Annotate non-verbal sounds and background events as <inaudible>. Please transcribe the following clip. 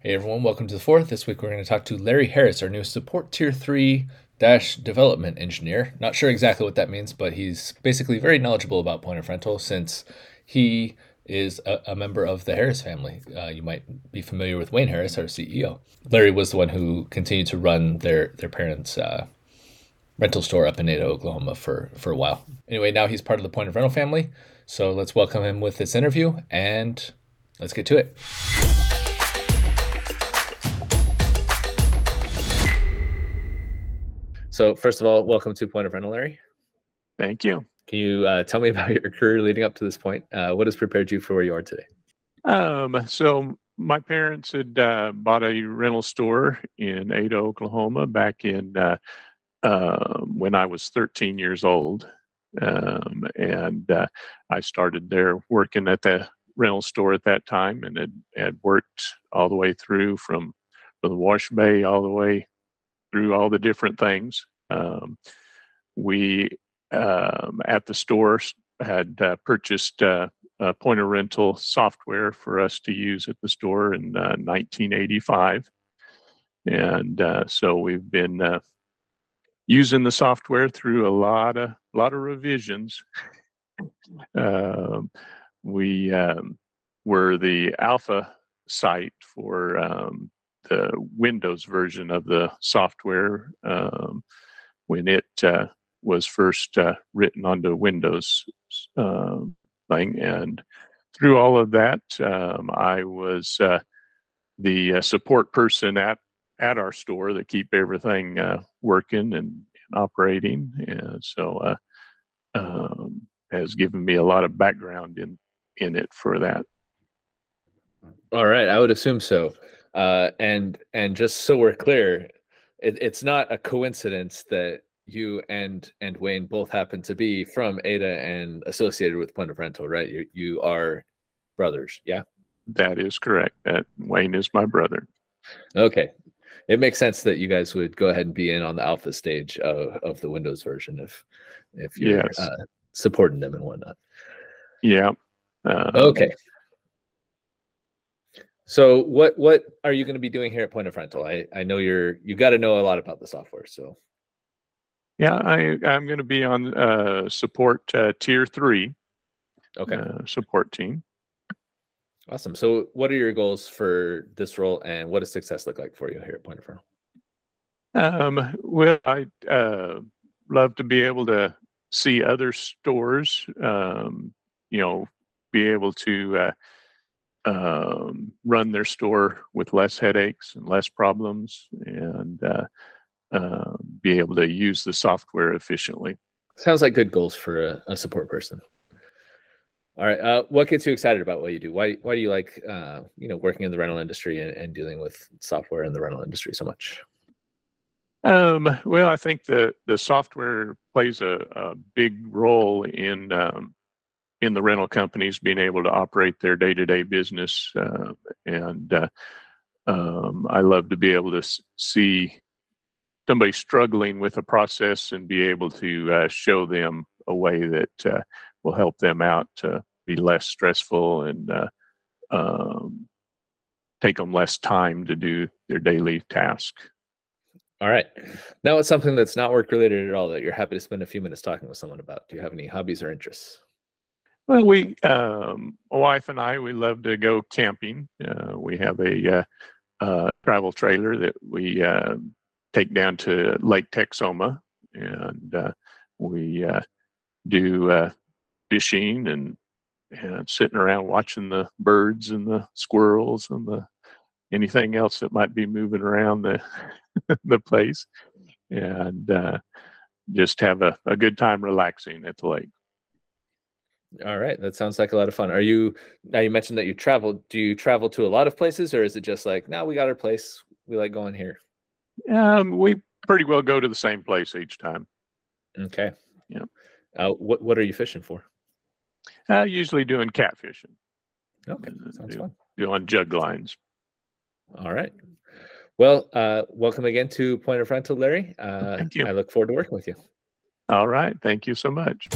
Hey everyone, welcome to the fourth. This week we're going to talk to Larry Harris, our new support tier three dash development engineer. Not sure exactly what that means, but he's basically very knowledgeable about point of rental since he is a, a member of the Harris family. Uh, you might be familiar with Wayne Harris, our CEO. Larry was the one who continued to run their their parents' uh, rental store up in Ada, Oklahoma for for a while. Anyway, now he's part of the point of rental family. So let's welcome him with this interview and let's get to it. So first of all, welcome to Point of Rental, Larry. Thank you. Can you uh, tell me <laughs> about your career leading up to this point? Uh, what has prepared you for where you are today? Um, so my parents had uh, bought a rental store in Ada, Oklahoma, back in uh, um, when I was 13 years old, um, and uh, I started there working at the rental store at that time, and had, had worked all the way through from from the wash bay all the way through all the different things. Um, we um, at the store had uh, purchased uh, point of rental software for us to use at the store in 1985, uh, and uh, so we've been uh, using the software through a lot of lot of revisions. um, we um, were the alpha site for um, the Windows version of the software um, when it uh, was first uh, written onto Windows uh, thing. And through all of that, um, I was uh, the uh, support person at at our store that keep everything uh, working and, and, operating. And so um, has given me a lot of background in in it for that. All right, I would assume so. Uh, and and just so we're clear, it, it's not a coincidence that you and and Wayne both happen to be from Ada and associated with Point of Rental, right? You you are brothers, yeah. That is correct. That Wayne is my brother. Okay, it makes sense that you guys would go ahead and be in on the alpha stage of, of the Windows version if if you're yes. uh, supporting them and whatnot. Yeah. Um, okay. So what what are you going to be doing here at Point of Rental? I I know you're you got to know a lot about the software. So yeah, I I'm going to be on uh, support uh, tier three. Okay. Uh, support team. Awesome. So what are your goals for this role, and what does success look like for you here at Point of Rental? Um, well, I uh, love to be able to see other stores. Um, you know, be able to uh, um, run their store with less headaches and less problems and uh, uh, be able to use the software efficiently. Sounds like good goals for a, a support person. All right. Uh, what gets you excited about what you do? Why why do you like uh, you know working in the rental industry and, and, dealing with software in the rental industry so much? Um, well, I think the the software plays a, a big role in um, in the rental companies being able to operate their day-to-day business uh, and uh, um, i love to be able to see somebody struggling with a process and be able to uh, show them a way that uh, will help them out to be less stressful and uh, um, take them less time to do their daily task all right. Now it's something that's not work related at all that you're happy to spend a few minutes talking with someone about. Do you have any hobbies or interests? Well, we, um, my wife and I, we love to go camping. Uh, we have a uh, uh, travel trailer that we uh, take down to Lake Texoma, and uh, we uh, do fishing and and sitting around watching the birds and the squirrels and the anything else that might be moving around the <laughs> the place, and just have a, a good time relaxing at the lake. All right, that sounds like a lot of fun. Are you now? You mentioned that you travel. Do you travel to a lot of places, or is it just like now we got our place? We like going here. Um, we pretty well go to the same place each time. Okay. Yeah. Uh, what What are you fishing for? Uh, usually doing catfishing. Okay, sounds do, fun. Doing jug lines. All right. Well, uh, welcome again to Point of Rental, Larry. Uh, Thank you. I look forward to working with you. All right. Thank you so much.